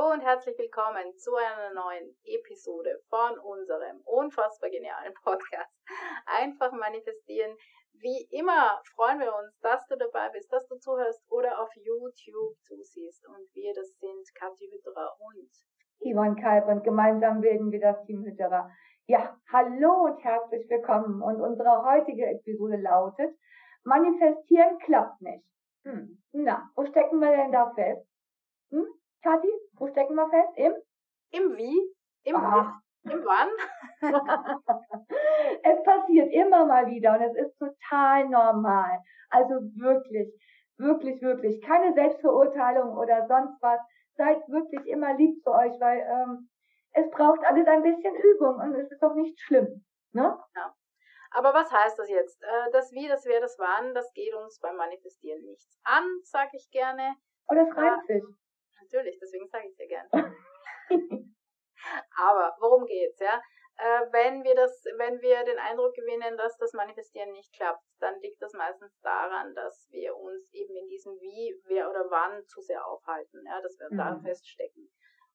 Hallo und herzlich willkommen zu einer neuen Episode von unserem unfassbar genialen Podcast. Einfach manifestieren. Wie immer freuen wir uns, dass du dabei bist, dass du zuhörst oder auf YouTube zusiehst. Und wir, das sind Kathi Hütterer und Ivan Kalb und gemeinsam bilden wir das Team Hütterer. Ja, hallo und herzlich willkommen. Und unsere heutige Episode lautet, manifestieren klappt nicht. Hm. Na, wo stecken wir denn da fest? Hm? Kathi, wo stecken wir fest? Im? Im Wie? Im Ach. Im Wann? es passiert immer mal wieder und es ist total normal. Also wirklich, wirklich, wirklich. Keine Selbstverurteilung oder sonst was. Seid wirklich immer lieb zu euch, weil ähm, es braucht alles ein bisschen Übung und es ist doch nicht schlimm. Ne? Ja. Aber was heißt das jetzt? Äh, das Wie, das Wer, das Wann, das geht uns beim Manifestieren nichts an, sage ich gerne. Und es reimt sich. Natürlich, deswegen sage ich es ja gerne. Aber worum geht's, ja? Äh, wenn wir das, wenn wir den Eindruck gewinnen, dass das Manifestieren nicht klappt, dann liegt das meistens daran, dass wir uns eben in diesem Wie, wer oder wann zu sehr aufhalten, ja, dass wir mhm. da feststecken.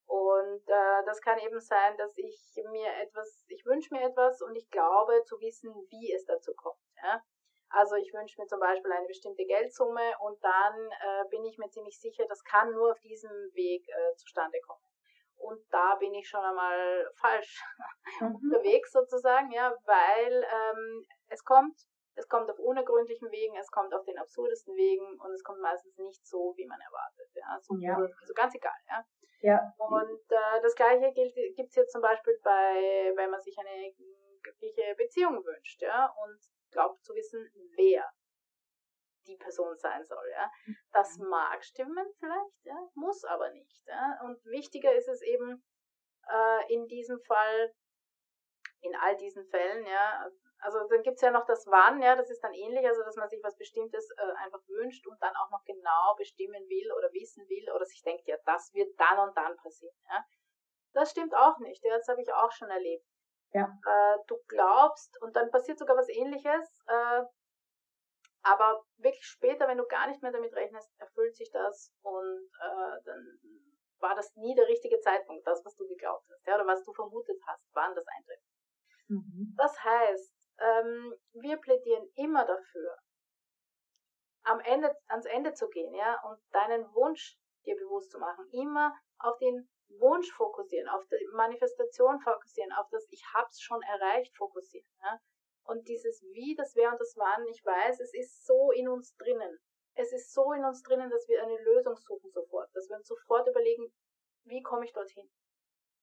Und äh, das kann eben sein, dass ich mir etwas, ich wünsche mir etwas und ich glaube zu wissen, wie es dazu kommt. Ja? Also ich wünsche mir zum Beispiel eine bestimmte Geldsumme und dann äh, bin ich mir ziemlich sicher, das kann nur auf diesem Weg äh, zustande kommen. Und da bin ich schon einmal falsch mhm. unterwegs sozusagen, ja, weil ähm, es kommt, es kommt auf unergründlichen Wegen, es kommt auf den absurdesten Wegen und es kommt meistens nicht so, wie man erwartet. Ja, so, ja. also ganz egal, ja. Ja. Und äh, das gleiche gilt gibt's jetzt zum Beispiel bei, wenn man sich eine glückliche Beziehung wünscht, ja, und glaubt zu wissen, wer die Person sein soll, ja. Das mhm. mag stimmen vielleicht, ja, muss aber nicht, ja. Und wichtiger ist es eben äh, in diesem Fall, in all diesen Fällen, ja, also dann gibt's ja noch das Wann, ja, das ist dann ähnlich, also dass man sich was Bestimmtes äh, einfach wünscht und dann auch noch genau bestimmen will oder wissen will oder sich denkt, ja, das wird dann und dann passieren. Ja. Das stimmt auch nicht, ja, das habe ich auch schon erlebt. Ja. Äh, du glaubst und dann passiert sogar was ähnliches, äh, aber wirklich später, wenn du gar nicht mehr damit rechnest, erfüllt sich das und äh, dann war das nie der richtige Zeitpunkt, das, was du geglaubt hast, ja, oder was du vermutet hast, wann das eintritt. Mhm. Das heißt, ähm, wir plädieren immer dafür, am Ende, ans Ende zu gehen, ja, und deinen Wunsch dir bewusst zu machen. Immer auf den Wunsch fokussieren, auf die Manifestation fokussieren, auf das Ich hab's schon erreicht fokussieren, ja. Und dieses Wie, das Wer und das Wann, ich weiß, es ist so in uns drinnen. Es ist so in uns drinnen, dass wir eine Lösung suchen sofort, dass wir uns sofort überlegen, wie komme ich dorthin?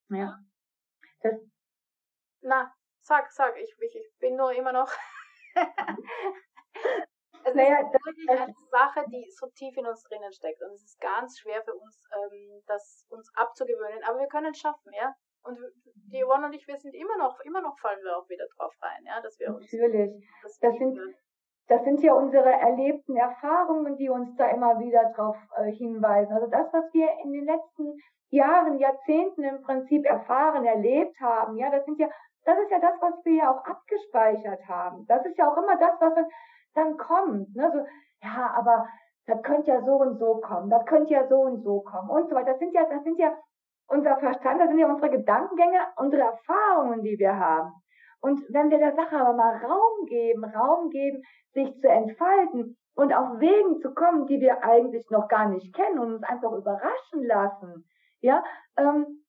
Ja. Das, Na, Sag, sag, ich, ich, ich bin nur immer noch. es naja, ist wirklich eine Sache, die so tief in uns drinnen steckt. Und es ist ganz schwer für uns, ähm, das uns abzugewöhnen. Aber wir können es schaffen, ja. Und die Yvonne und ich, wir sind immer noch, immer noch fallen wir auch wieder drauf rein, ja, dass wir uns. Natürlich. Das, das sind, das sind ja unsere erlebten Erfahrungen, die uns da immer wieder drauf äh, hinweisen. Also das, was wir in den letzten Jahren, Jahrzehnten im Prinzip erfahren, erlebt haben, ja, das sind ja das ist ja das, was wir ja auch abgespeichert haben. Das ist ja auch immer das, was dann, dann kommt. Ne? So, ja, aber das könnte ja so und so kommen, das könnte ja so und so kommen und so weiter. Das sind ja, das sind ja unser Verstand, das sind ja unsere Gedankengänge, unsere Erfahrungen, die wir haben. Und wenn wir der Sache aber mal Raum geben, Raum geben, sich zu entfalten und auf Wegen zu kommen, die wir eigentlich noch gar nicht kennen und uns einfach überraschen lassen, ja, ähm,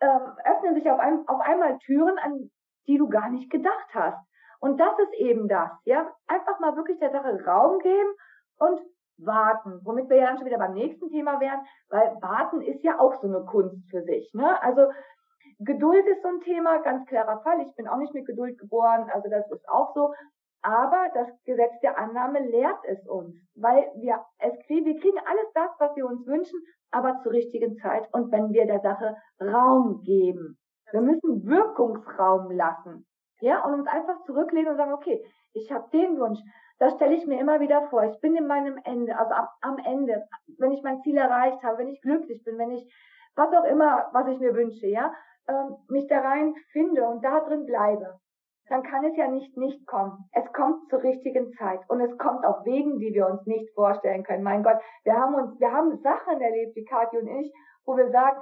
ähm, öffnen sich auf, ein, auf einmal Türen, an die du gar nicht gedacht hast. Und das ist eben das, ja. Einfach mal wirklich der Sache Raum geben und warten. Womit wir ja dann schon wieder beim nächsten Thema wären, weil warten ist ja auch so eine Kunst für sich, ne? Also, Geduld ist so ein Thema, ganz klarer Fall. Ich bin auch nicht mit Geduld geboren, also das ist auch so. Aber das Gesetz der Annahme lehrt es uns, weil wir es kriegen, wir kriegen alles das, was wir uns wünschen, aber zur richtigen Zeit und wenn wir der Sache Raum geben. Wir müssen Wirkungsraum lassen. Ja, und uns einfach zurücklehnen und sagen, okay, ich habe den Wunsch. Das stelle ich mir immer wieder vor. Ich bin in meinem Ende, also am, am Ende, wenn ich mein Ziel erreicht habe, wenn ich glücklich bin, wenn ich was auch immer, was ich mir wünsche, ja, ähm, mich da rein finde und da drin bleibe dann kann es ja nicht nicht kommen. Es kommt zur richtigen Zeit und es kommt auf Wegen, die wir uns nicht vorstellen können. Mein Gott, wir haben uns, wir haben Sachen erlebt, die Kathi und ich, wo wir sagen,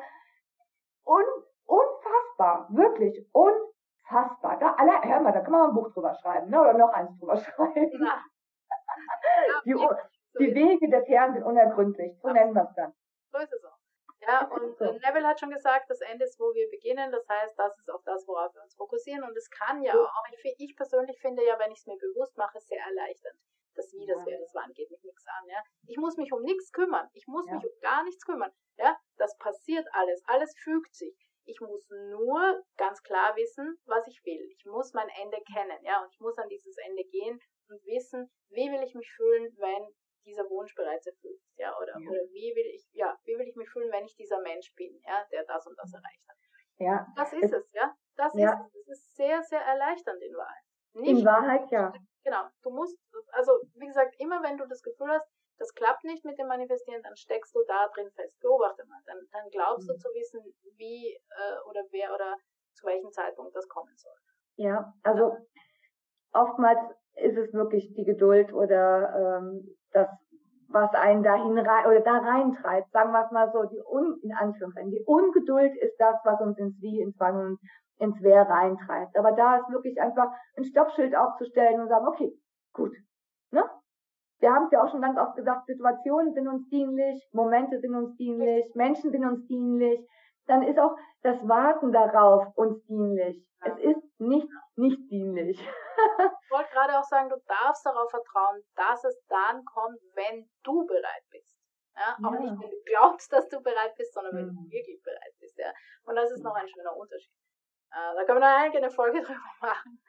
un, unfassbar, wirklich unfassbar. Da, alle, hör mal, da kann man ein Buch drüber schreiben, ne? oder noch eins drüber schreiben. Ja. die, die Wege des Herrn sind unergründlich, so nennen wir es dann. So ist es auch. Ja, und so. Neville hat schon gesagt, das Ende ist, wo wir beginnen. Das heißt, das ist auch das, worauf wir uns fokussieren. Und es kann ja auch, ich, ich persönlich finde ja, wenn ich es mir bewusst mache, sehr erleichternd. Das Wie, das wäre, das Wann geht mich nichts an. Ja? Ich muss mich um nichts kümmern. Ich muss ja. mich um gar nichts kümmern. Ja? Das passiert alles. Alles fügt sich. Ich muss nur ganz klar wissen, was ich will. Ich muss mein Ende kennen, ja, und ich muss an dieses Ende gehen und wissen, wie will ich mich fühlen, wenn dieser Wunsch bereits erfüllt ist, ja, oder, ja. oder wie will ich, ja, wie will ich mich fühlen, wenn ich dieser Mensch bin, ja, der das und das erreicht hat. Ja. Das ist es, ja. Das ja. ist es. Es ist sehr, sehr erleichternd in Wahrheit. Nicht in Wahrheit, ja. Genau. Du musst, also, wie gesagt, immer wenn du das Gefühl hast, das klappt nicht mit dem Manifestieren, dann steckst du da drin fest. Beobachte mal. Dann, dann glaubst mhm. du zu wissen, wie äh, oder wer oder zu welchem Zeitpunkt das kommen soll. Ja, also oftmals ist es wirklich die Geduld oder ähm, das, was einen dahin rein oder da reintreibt, sagen wir es mal so, die Un, in Anführungszeichen, die Ungeduld ist das, was uns ins Wie, ins Wann und ins Wer reintreibt. Aber da ist wirklich einfach ein Stoppschild aufzustellen und sagen, okay, gut, ne? Wir haben es ja auch schon ganz oft gesagt, Situationen sind uns dienlich, Momente sind uns dienlich, Menschen sind uns dienlich. Dann ist auch das Warten darauf uns dienlich. Es ist nicht nicht dienlich. ich wollte gerade auch sagen, du darfst darauf vertrauen, dass es dann kommt, wenn du bereit bist. Ja? ja. Auch nicht, wenn du glaubst, dass du bereit bist, sondern wenn mhm. du wirklich bereit bist. Ja? Und das ist noch ein schöner Unterschied. Äh, da können wir noch eine Folge drüber machen.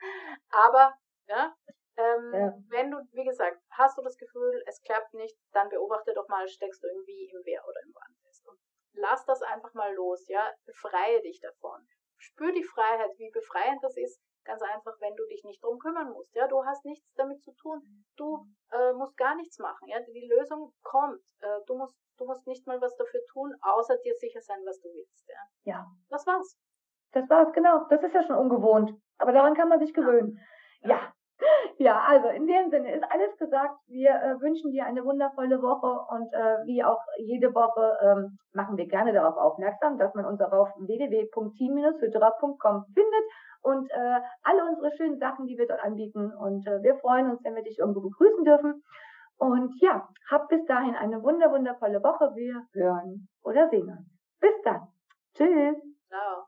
Aber, ja, ähm, ja. wenn du, wie gesagt, hast du das Gefühl, es klappt nicht, dann beobachte doch mal, steckst du irgendwie im Wer oder im Wann fest. Und lass das einfach mal los, ja, befreie dich davon. Spür die Freiheit, wie befreiend das ist, Ganz einfach, wenn du dich nicht drum kümmern musst. Ja, du hast nichts damit zu tun. Du äh, musst gar nichts machen. Ja, die Lösung kommt. Äh, du musst, du musst nicht mal was dafür tun, außer dir sicher sein, was du willst. Ja. ja. Das war's. Das war's, genau. Das ist ja schon ungewohnt. Aber daran kann man sich gewöhnen. Ja. ja. Ja, also in dem Sinne ist alles gesagt. Wir äh, wünschen dir eine wundervolle Woche und äh, wie auch jede Woche ähm, machen wir gerne darauf aufmerksam, dass man uns auf www.team-hydra.com findet und äh, alle unsere schönen Sachen, die wir dort anbieten. Und äh, wir freuen uns, wenn wir dich irgendwo begrüßen dürfen. Und ja, hab bis dahin eine wunder wundervolle Woche. Wir hören oder sehen uns. Bis dann. Tschüss. Ciao.